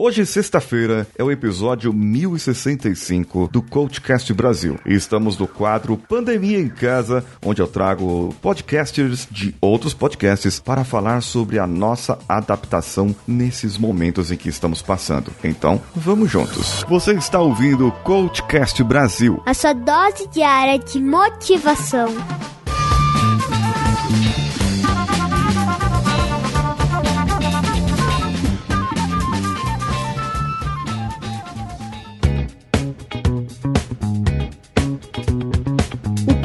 Hoje, sexta-feira, é o episódio 1065 do Coachcast Brasil. E estamos no quadro Pandemia em Casa, onde eu trago podcasters de outros podcasts para falar sobre a nossa adaptação nesses momentos em que estamos passando. Então, vamos juntos. Você está ouvindo o Coachcast Brasil. A sua dose diária de motivação.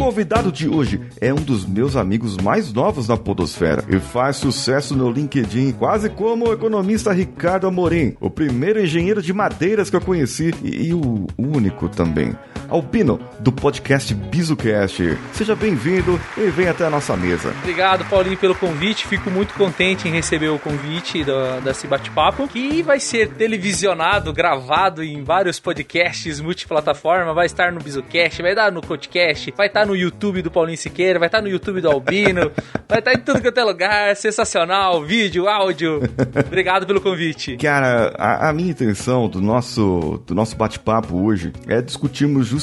Convidado de hoje é um dos meus amigos mais novos na Podosfera e faz sucesso no LinkedIn, quase como o economista Ricardo Amorim, o primeiro engenheiro de madeiras que eu conheci e, e o único também. Albino, do podcast BizuCast. Seja bem-vindo e venha até a nossa mesa. Obrigado, Paulinho, pelo convite. Fico muito contente em receber o convite do, desse bate-papo, que vai ser televisionado, gravado em vários podcasts multiplataforma. Vai estar no BizuCast, vai dar no podcast, vai estar no YouTube do Paulinho Siqueira, vai estar no YouTube do Albino, vai estar em tudo que é lugar. Sensacional, vídeo, áudio. Obrigado pelo convite. Cara, a, a minha intenção do nosso, do nosso bate-papo hoje é discutirmos justamente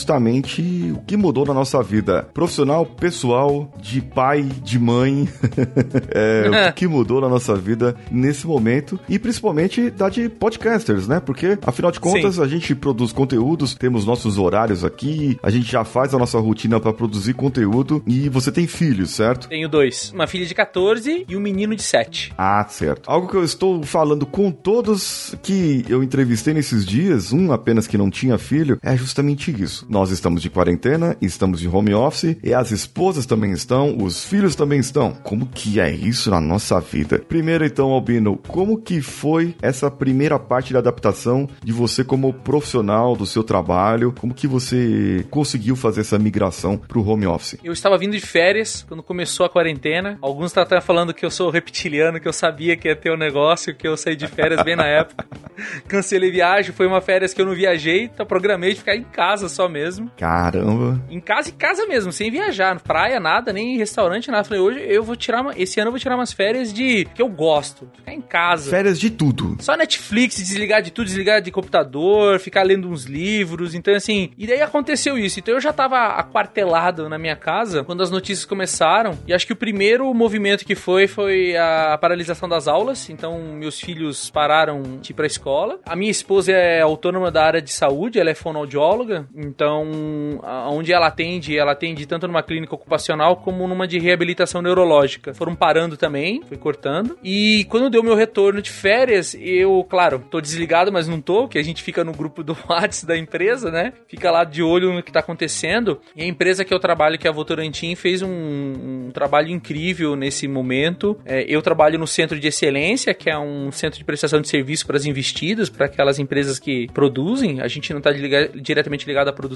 o que mudou na nossa vida profissional, pessoal, de pai, de mãe, é, o que mudou na nossa vida nesse momento e principalmente da de podcasters, né? Porque afinal de contas Sim. a gente produz conteúdos, temos nossos horários aqui, a gente já faz a nossa rotina para produzir conteúdo e você tem filhos, certo? Tenho dois, uma filha de 14 e um menino de 7. Ah, certo. Algo que eu estou falando com todos que eu entrevistei nesses dias, um apenas que não tinha filho, é justamente isso. Nós estamos de quarentena, estamos de home office e as esposas também estão, os filhos também estão. Como que é isso na nossa vida? Primeiro então, Albino, como que foi essa primeira parte da adaptação de você como profissional do seu trabalho? Como que você conseguiu fazer essa migração pro home office? Eu estava vindo de férias quando começou a quarentena. Alguns estão até falando que eu sou reptiliano, que eu sabia que ia ter um negócio, que eu saí de férias bem na época. Cancelei viagem, foi uma férias que eu não viajei, então programei de ficar em casa só mesmo. Caramba. Em casa, em casa mesmo, sem viajar, praia, nada, nem restaurante, nada. Falei, hoje eu vou tirar, uma, esse ano eu vou tirar umas férias de que eu gosto, ficar em casa. Férias de tudo. Só Netflix, desligar de tudo, desligar de computador, ficar lendo uns livros, então assim, e daí aconteceu isso. Então eu já tava aquartelado na minha casa quando as notícias começaram, e acho que o primeiro movimento que foi foi a paralisação das aulas, então meus filhos pararam de ir pra escola. A minha esposa é autônoma da área de saúde, ela é fonoaudióloga, então, onde ela atende, ela atende tanto numa clínica ocupacional como numa de reabilitação neurológica. Foram parando também, foi cortando. E quando deu meu retorno de férias, eu, claro, tô desligado, mas não tô, que a gente fica no grupo do WhatsApp da empresa, né? Fica lá de olho no que tá acontecendo. E a empresa que eu trabalho, que é a Votorantim, fez um, um trabalho incrível nesse momento. É, eu trabalho no Centro de Excelência, que é um centro de prestação de serviço para as investidas, para aquelas empresas que produzem. A gente não tá diretamente ligado à produção,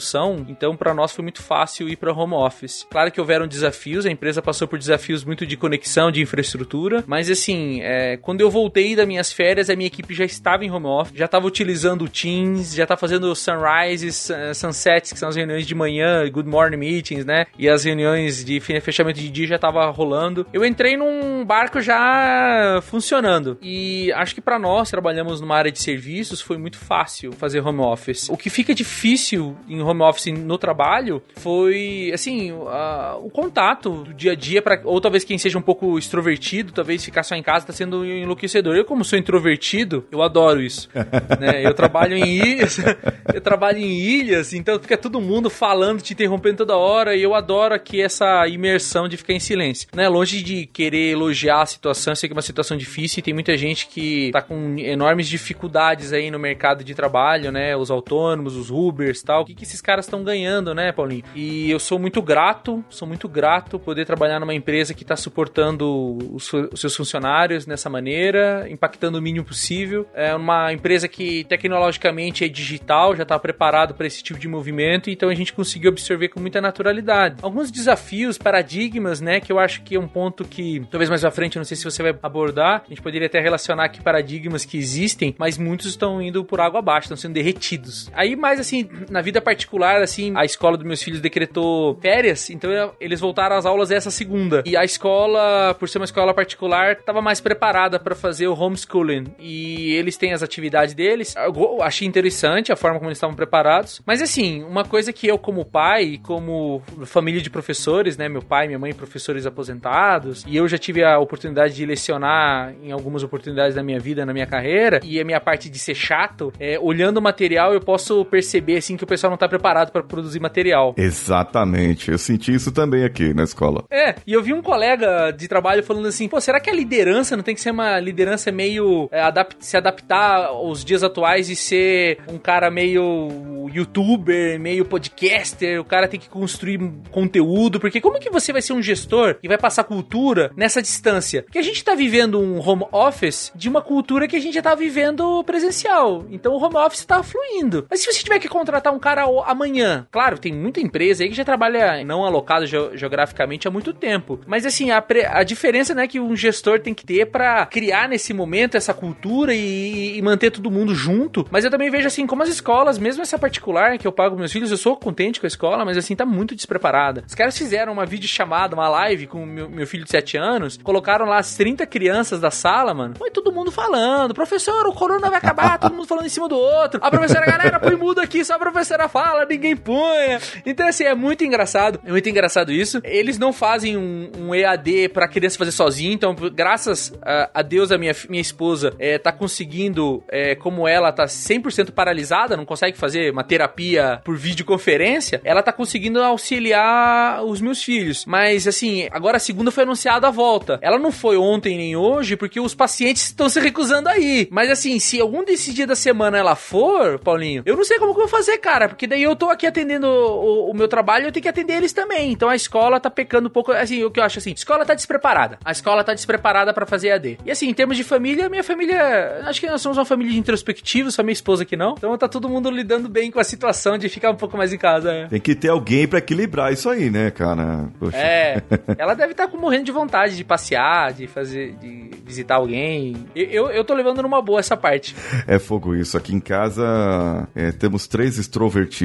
então para nós foi muito fácil ir para home office. Claro que houveram desafios, a empresa passou por desafios muito de conexão, de infraestrutura, mas assim, é, quando eu voltei das minhas férias, a minha equipe já estava em home office, já estava utilizando o Teams, já estava fazendo sunrises, sunsets, que são as reuniões de manhã, good morning meetings, né? E as reuniões de fechamento de dia já estava rolando. Eu entrei num barco já funcionando. E acho que para nós, trabalhamos numa área de serviços, foi muito fácil fazer home office. O que fica difícil em home office no trabalho foi, assim, o contato do dia a dia, pra, ou talvez quem seja um pouco extrovertido, talvez ficar só em casa tá sendo enlouquecedor. Eu, como sou introvertido, eu adoro isso. né? Eu trabalho em ilhas, eu trabalho em ilhas, então fica todo mundo falando, te interrompendo toda hora, e eu adoro aqui essa imersão de ficar em silêncio. Né? Longe de querer elogiar a situação, eu sei que é uma situação difícil e tem muita gente que tá com enormes dificuldades aí no mercado de trabalho, né? Os autônomos, os Ubers tal. O que, que que esses caras estão ganhando, né, Paulinho? E eu sou muito grato, sou muito grato poder trabalhar numa empresa que está suportando os, os, seus funcionários nessa maneira, impactando o mínimo possível. É uma empresa que tecnologicamente é digital, já está preparado para esse tipo de movimento, então a gente conseguiu absorver com muita naturalidade. Alguns desafios, paradigmas, né, que eu acho que é um ponto que talvez mais à frente, eu não sei se você vai abordar, a gente poderia até relacionar aqui paradigmas que existem, mas muitos estão indo por água abaixo, estão sendo derretidos. Aí, mais assim, na vida particular, assim, a escola dos meus filhos decretou férias, então eles voltaram às aulas essa segunda. E a escola, por ser uma escola particular, estava mais preparada para fazer o homeschooling. E eles têm as atividades deles. Eu achei interessante a forma como eles estavam preparados. Mas assim, uma coisa que eu, como pai, como família de professores, né? Meu pai, minha mãe, professores aposentados, e eu já tive a oportunidade de lecionar em algumas oportunidades da minha vida, na minha carreira, e a minha parte de ser chato, é, olhando o material, eu posso perceber assim que o pessoal não está preparado para produzir material. Exatamente. Eu senti isso também aqui na escola. É, e eu vi um colega de trabalho falando assim: pô, será que a liderança não tem que ser uma liderança meio é, adapt se adaptar aos dias atuais e ser um cara meio youtuber, meio podcaster? O cara tem que construir conteúdo, porque como que você vai ser um gestor e vai passar cultura nessa distância? Porque a gente tá vivendo um home office de uma cultura que a gente já tá vivendo presencial. Então o home office tá fluindo. Mas se você tiver que contratar um cara amanhã, claro, tem muita empresa aí que já trabalha não alocado ge geograficamente há muito tempo. Mas assim, a, a diferença né, que um gestor tem que ter para criar nesse momento essa cultura e, e, manter todo mundo junto. Mas eu também vejo assim, como as escolas, mesmo essa particular que eu pago meus filhos, eu sou contente com a escola, mas assim, tá muito despreparada. Os caras fizeram uma videochamada, uma live com meu, meu filho de 7 anos, colocaram lá as 30 crianças da sala, mano. Foi todo mundo falando, professor, o corona vai acabar, todo mundo falando em cima do outro. A professora, galera, põe mudo aqui, só a professora fala, ninguém põe. Então, assim, é muito engraçado. É muito engraçado isso. Eles não fazem um, um EAD pra criança fazer sozinho, então, graças a, a Deus, a minha, minha esposa é, tá conseguindo, é, como ela tá 100% paralisada, não consegue fazer uma terapia por videoconferência, ela tá conseguindo auxiliar os meus filhos. Mas, assim, agora a segunda foi anunciada a volta. Ela não foi ontem nem hoje, porque os pacientes estão se recusando aí. Mas, assim, se algum desses dias da semana ela for, Paulinho, eu não sei como que eu vou fazer, cara, porque daí eu tô aqui atendendo o, o meu trabalho, eu tenho que atender eles também. Então a escola tá pecando um pouco, assim, o que eu acho assim, a escola tá despreparada. A escola tá despreparada para fazer AD. E assim, em termos de família, minha família, acho que nós somos uma família de introspectivos, só minha esposa que não. Então tá todo mundo lidando bem com a situação de ficar um pouco mais em casa. É. Tem que ter alguém para equilibrar isso aí, né, cara? Poxa. É. Ela deve estar tá morrendo de vontade de passear, de fazer, de visitar alguém. Eu, eu, eu tô levando numa boa essa parte. É fogo isso. Aqui em casa é, temos três extrovertidos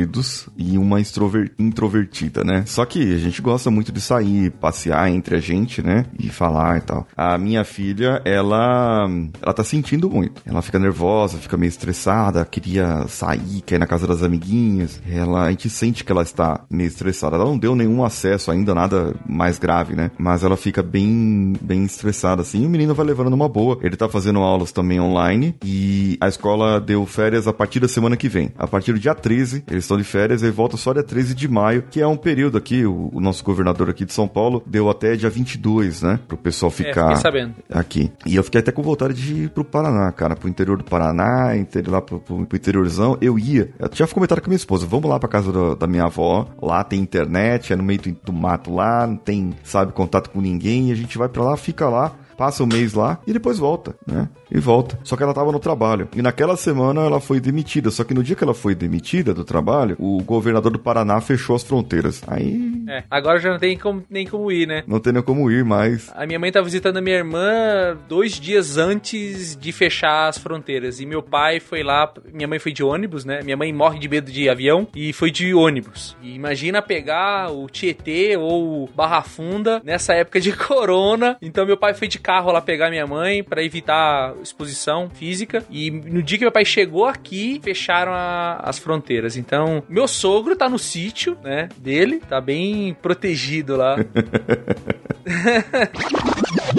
e uma introvertida, né? Só que a gente gosta muito de sair, passear entre a gente, né? E falar e tal. A minha filha, ela ela tá sentindo muito. Ela fica nervosa, fica meio estressada, queria sair, quer ir na casa das amiguinhas. Ela, a gente sente que ela está meio estressada. Ela não deu nenhum acesso ainda, nada mais grave, né? Mas ela fica bem, bem estressada assim. E o menino vai levando numa boa. Ele tá fazendo aulas também online e a escola deu férias a partir da semana que vem. A partir do dia 13, eles estão de férias e volta só dia 13 de maio, que é um período aqui, o, o nosso governador aqui de São Paulo deu até dia 22, né? Pro pessoal é, ficar é, aqui. E eu fiquei até com vontade de ir pro Paraná, cara, pro interior do Paraná, interior, lá pro, pro, pro interiorzão. Eu ia. Eu tinha comentado com a minha esposa, vamos lá pra casa do, da minha avó. Lá tem internet, é no meio do, do mato lá, não tem, sabe, contato com ninguém. E a gente vai pra lá, fica lá passa o um mês lá e depois volta, né? E volta. Só que ela tava no trabalho. E naquela semana ela foi demitida. Só que no dia que ela foi demitida do trabalho, o governador do Paraná fechou as fronteiras. Aí. É, agora já não tem como, nem como ir, né? Não tem nem como ir mais. A minha mãe tá visitando a minha irmã dois dias antes de fechar as fronteiras. E meu pai foi lá. Minha mãe foi de ônibus, né? Minha mãe morre de medo de avião e foi de ônibus. E imagina pegar o Tietê ou Barra Funda nessa época de corona. Então meu pai foi de carro lá pegar minha mãe para evitar exposição física. E no dia que meu pai chegou aqui, fecharam a, as fronteiras. Então, meu sogro tá no sítio, né, dele, tá bem protegido lá.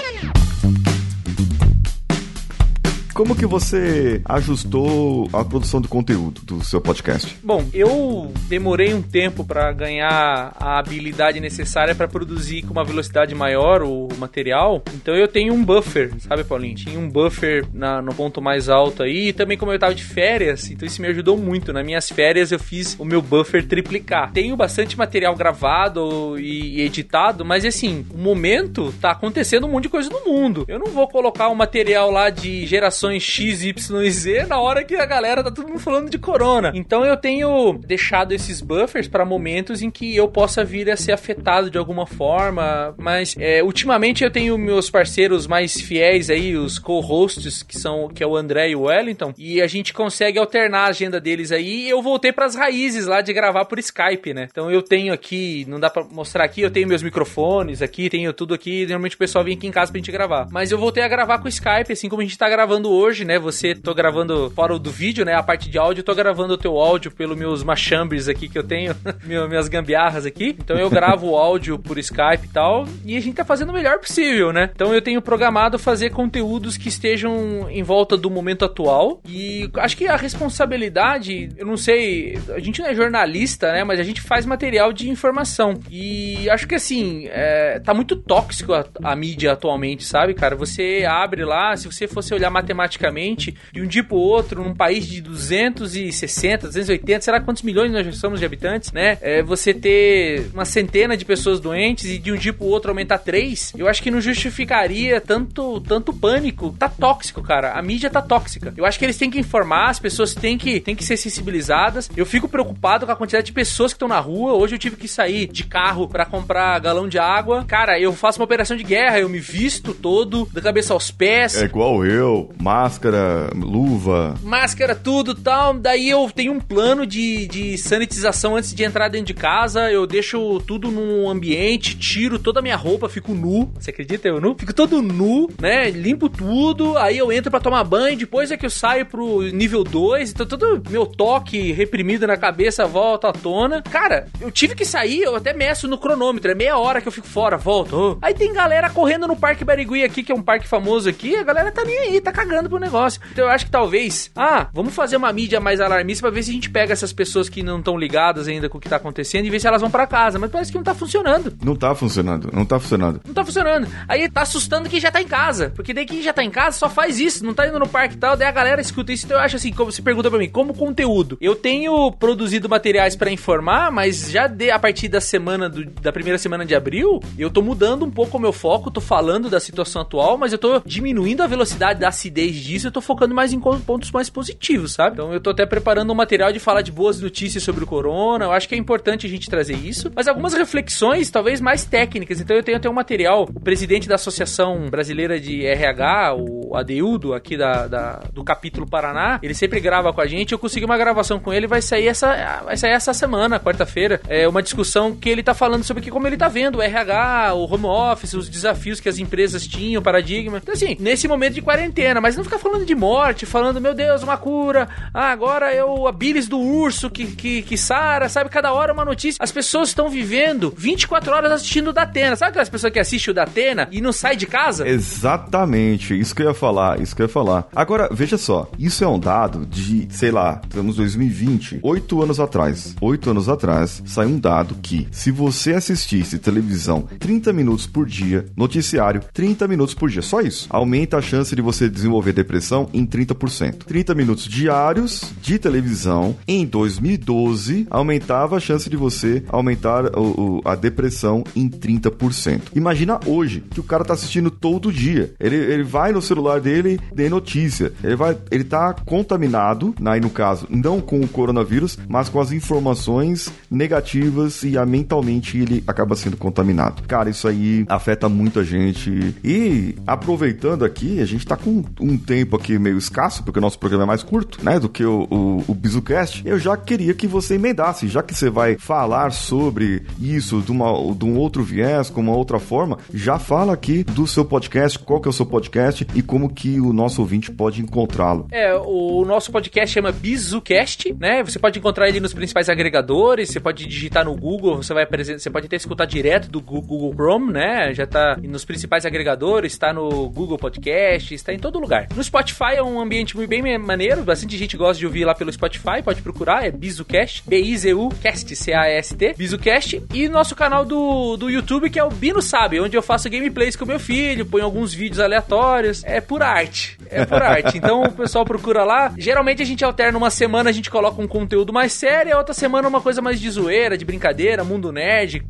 Como que você ajustou a produção do conteúdo do seu podcast? Bom, eu demorei um tempo para ganhar a habilidade necessária para produzir com uma velocidade maior o material. Então eu tenho um buffer, sabe, Paulinho? Tinha um buffer na, no ponto mais alto aí. E também como eu tava de férias, então isso me ajudou muito. Nas minhas férias eu fiz o meu buffer triplicar. Tenho bastante material gravado e, editado, mas assim, o momento tá acontecendo um monte de coisa no mundo. Eu não vou colocar um material lá de gerações informações X, Y e Z na hora que a galera tá todo mundo falando de corona. Então eu tenho deixado esses buffers para momentos em que eu possa vir a ser afetado de alguma forma, mas é, ultimamente eu tenho meus parceiros mais fiéis aí, os co-hosts, que são que é o André e o Wellington, e a gente consegue alternar a agenda deles aí, e eu voltei para as raízes lá de gravar por Skype, né? Então eu tenho aqui, não dá para mostrar aqui, eu tenho meus microfones aqui, tenho tudo aqui, normalmente o pessoal vem aqui em casa pra gente gravar. Mas eu voltei a gravar com Skype, assim como a gente tá gravando hoje, né? Você tô gravando fora do vídeo, né? A parte de áudio, tô gravando o teu áudio pelos meus machambres aqui que eu tenho, minhas gambiarras aqui. Então eu gravo o áudio por Skype e tal, e a gente tá fazendo o melhor possível, né? Então eu tenho programado fazer conteúdos que estejam em volta do momento atual. E acho que a responsabilidade, eu não sei, a gente não é jornalista, né? Mas a gente faz material de informação. E acho que assim, é, tá muito tóxico a, a mídia atualmente, sabe, cara? Você abre lá, se você fosse olhar matematicamente, de um dia pro outro, num país de 260, 280, será quantos milhões nós somos de habitantes, né? É, você ter uma centena de pessoas doentes e de um dia pro outro aumentar três, eu acho que não justificaria tanto, tanto pânico. Tá tóxico, cara. A mídia tá tóxica. Eu acho que eles têm que informar, as pessoas têm que, têm que ser sensibilizadas. Eu fico preocupado com a quantidade de pessoas que estão na rua. Hoje eu tive que sair de carro para comprar galão de água. Cara, eu faço uma operação de guerra, eu me visto todo, da cabeça aos pés. É igual eu, máscara, luva. Máscara, tudo tal. Daí eu tenho um plano de, de sanitização antes de entrar dentro de casa. Eu deixo tudo num ambiente, tiro toda a minha roupa, fico nu. Você acredita eu nu? Fico todo nu, né? Limpo tudo. Aí eu entro para tomar banho. Depois é que eu saio pro nível 2. Então todo meu toque reprimido na cabeça volta à tona. Cara, eu tive que sair, eu até meço no cronômetro. É meia hora que eu fico fora, volto. Aí tem galera correndo no Parque Barigui aqui, que é um parque famoso aqui. A galera tá nem aí, tá cagando pro negócio. Então eu acho que talvez, ah, vamos fazer uma mídia mais alarmista pra ver se a gente pega essas pessoas que não estão ligadas ainda com o que tá acontecendo e ver se elas vão para casa. Mas parece que não tá funcionando. Não tá funcionando, não tá funcionando. Não tá funcionando. Aí tá assustando quem já tá em casa. Porque daí quem já tá em casa só faz isso, não tá indo no parque e tal. Daí a galera escuta isso. Então eu acho assim, como se pergunta pra mim, como conteúdo. Eu tenho produzido materiais para informar, mas já de, a partir da semana do, da primeira semana de abril, eu tô mudando um pouco o meu foco, tô falando da situação atual, mas eu tô diminuindo a velocidade da acidez disso, eu tô focando mais em pontos mais positivos, sabe? Então eu tô até preparando um material de falar de boas notícias sobre o corona. Eu acho que é importante a gente trazer isso, mas algumas reflexões talvez mais técnicas. Então eu tenho até um material, o presidente da Associação Brasileira de RH, o Adeildo, aqui da, da do capítulo Paraná, ele sempre grava com a gente. Eu consegui uma gravação com ele, vai sair essa, vai sair essa semana, quarta-feira. É uma discussão que ele tá falando sobre que como ele tá vendo o RH, o home office, os desafios que as empresas tinham, paradigma. Então, assim, nesse momento de quarentena, mas não ficar falando de morte, falando, meu Deus, uma cura. Ah, agora é o a bilis do urso que, que, que sara, sabe? Cada hora uma notícia. As pessoas estão vivendo 24 horas assistindo o Datena. Sabe aquelas pessoas que assistem o Datena e não sai de casa? Exatamente, isso que eu ia falar, isso que eu ia falar. Agora, veja só, isso é um dado de, sei lá, estamos 2020, oito anos atrás. Oito anos atrás, saiu um dado que, se você assistisse televisão 30 minutos por dia, noticiário 30 minutos por dia, só isso, aumenta a chance de você desenvolver depressão em 30%. 30 minutos diários de televisão em 2012 aumentava a chance de você aumentar o, o, a depressão em 30%. Imagina hoje que o cara tá assistindo todo dia. Ele, ele vai no celular dele, tem notícia. Ele vai, ele tá contaminado, aí no caso, não com o coronavírus, mas com as informações negativas e a, mentalmente ele acaba sendo contaminado. Cara, isso aí afeta muito a gente. E aproveitando aqui, a gente tá com um tempo aqui meio escasso, porque o nosso programa é mais curto, né, do que o, o, o BizuCast. Eu já queria que você emendasse, já que você vai falar sobre isso de, uma, de um outro viés, com uma outra forma, já fala aqui do seu podcast, qual que é o seu podcast e como que o nosso ouvinte pode encontrá-lo. É, o nosso podcast chama BizuCast, né? Você pode encontrar ele nos principais agregadores, você pode digitar no Google, você vai você pode até escutar direto do Google Chrome, né? Já tá nos principais agregadores, está no Google Podcast, está em todo lugar. No Spotify é um ambiente bem maneiro, bastante gente gosta de ouvir lá pelo Spotify, pode procurar, é BizuCast, B-I-Z-U, Cast, C-A-S-T, BizuCast, e nosso canal do, do YouTube que é o Bino Sabe, onde eu faço gameplays com meu filho, ponho alguns vídeos aleatórios, é por arte, é por arte. Então o pessoal procura lá, geralmente a gente alterna uma semana, a gente coloca um conteúdo mais sério, a outra semana uma coisa mais de zoeira, de brincadeira, mundo nerd,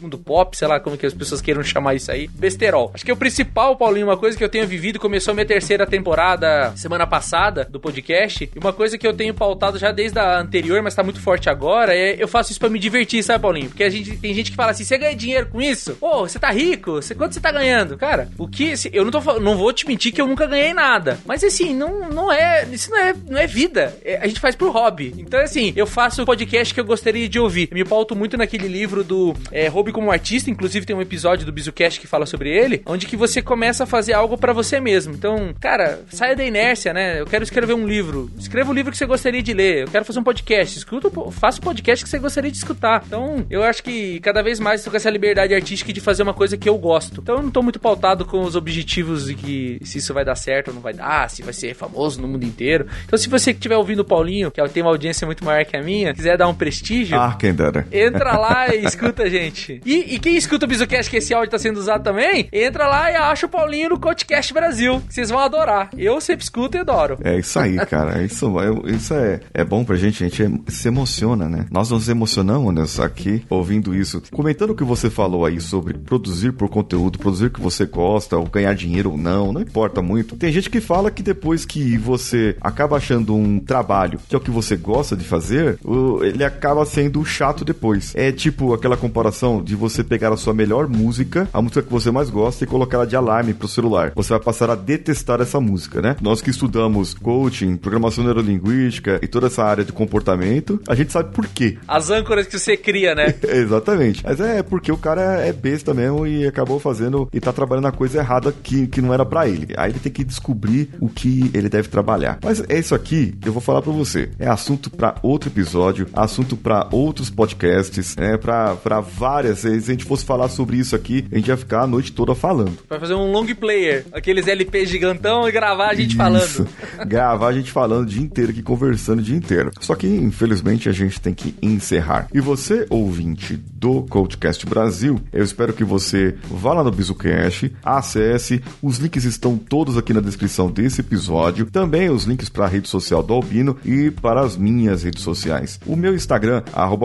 mundo pop, sei lá como que as pessoas queiram chamar isso aí, besterol. Acho que é o principal, Paulinho, uma coisa que eu tenho vivido, começou a minha terceira temporada semana passada do podcast. E uma coisa que eu tenho pautado já desde a anterior, mas tá muito forte agora, é eu faço isso para me divertir, sabe, Paulinho? Porque a gente tem gente que fala assim: você ganha dinheiro com isso? Pô, você tá rico? Você, quanto você tá ganhando? Cara, o que. Eu não, tô, não vou te mentir que eu nunca ganhei nada. Mas assim, não, não é. Isso não é, não é vida. É, a gente faz pro hobby. Então, assim, eu faço podcast que eu gostaria de ouvir. Eu me pauto muito naquele livro do é, Hobby como Artista. Inclusive, tem um episódio do Bizucast que fala sobre ele, onde que você começa a fazer algo para você mesmo. Então, cara, saia da inércia, né? Eu quero escrever um livro. Escreva o livro que você gostaria de ler. Eu quero fazer um podcast. Escuta, faça o podcast que você gostaria de escutar. Então, eu acho que cada vez mais estou com essa liberdade artística de fazer uma coisa que eu gosto. Então, eu não tô muito pautado com os objetivos de que se isso vai dar certo ou não vai dar, se vai ser famoso no mundo inteiro. Então, se você estiver ouvindo o Paulinho, que tem uma audiência muito maior que a minha, quiser dar um prestígio, ah, quem dera. entra lá e escuta a gente. E, e quem escuta o Bizucast, que esse áudio tá sendo usado também, entra lá e acha o Paulinho no Coachcast Brasil, que vocês vão adorar. Eu sempre escuto e adoro. É isso aí, cara. Isso, é, isso é, é bom pra gente, a gente se emociona, né? Nós nos emocionamos aqui ouvindo isso. Comentando o que você falou aí sobre produzir por conteúdo, produzir o que você gosta, ou ganhar dinheiro ou não, não importa muito. Tem gente que fala que depois que você acaba achando um trabalho que é o que você gosta de fazer, ele acaba sendo chato depois. É tipo aquela comparação de você pegar a sua melhor música, a música que você mais gosta, e colocar ela de alarme pro celular. Você vai passar a detestar essa música, né? Nós que estudamos coaching, programação neurolinguística e toda essa área de comportamento, a gente sabe por quê. As âncoras que você cria, né? Exatamente. Mas é porque o cara é besta mesmo e acabou fazendo e tá trabalhando a coisa errada que, que não era para ele. Aí ele tem que descobrir o que ele deve trabalhar. Mas é isso aqui, eu vou falar para você. É assunto para outro episódio, assunto para outros podcasts, é para várias. Se a gente fosse falar sobre isso aqui, a gente ia ficar a noite toda falando. Vai fazer um long player, aqueles LP gigantão gravar a gente isso. falando. gravar a gente falando o dia inteiro aqui, conversando o dia inteiro. Só que, infelizmente, a gente tem que encerrar. E você, ouvinte do Coachcast Brasil, eu espero que você vá lá no Bizucast, acesse, os links estão todos aqui na descrição desse episódio, também os links para a rede social do Albino e para as minhas redes sociais. O meu Instagram,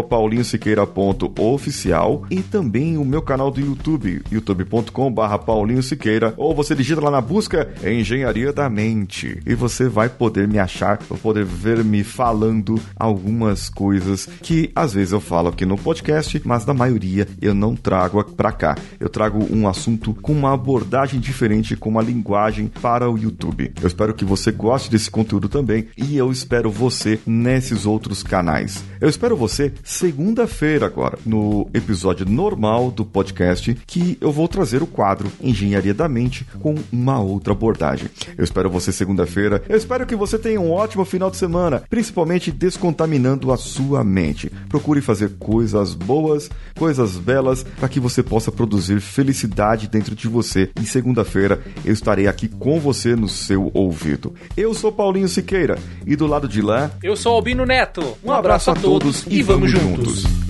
paulinhosiqueira.oficial e também o meu canal do YouTube, youtube.com.br Paulinho Siqueira, ou você digita lá na busca Engenharia da Mente e você vai poder me achar, vai poder ver me falando algumas coisas que às vezes eu falo aqui no podcast, mas na maioria eu não trago para cá. Eu trago um assunto com uma abordagem diferente, com uma linguagem para o YouTube. Eu espero que você goste desse conteúdo também e eu espero você nesses outros canais. Eu espero você segunda-feira agora, no episódio normal do podcast, que eu vou trazer o quadro Engenharia da Mente com uma outra abordagem. Eu espero você segunda-feira. Eu espero que você tenha um ótimo final de semana, principalmente descontaminando a sua mente. Procure fazer coisas boas, coisas belas, para que você possa produzir felicidade dentro de você. E segunda-feira eu estarei aqui com você no seu ouvido. Eu sou Paulinho Siqueira e do lado de lá. Eu sou Albino Neto. Um, um abraço, abraço, a todos e vamos juntos. juntos.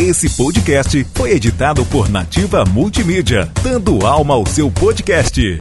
Esse podcast foi editado por Nativa Multimídia, dando alma ao seu podcast.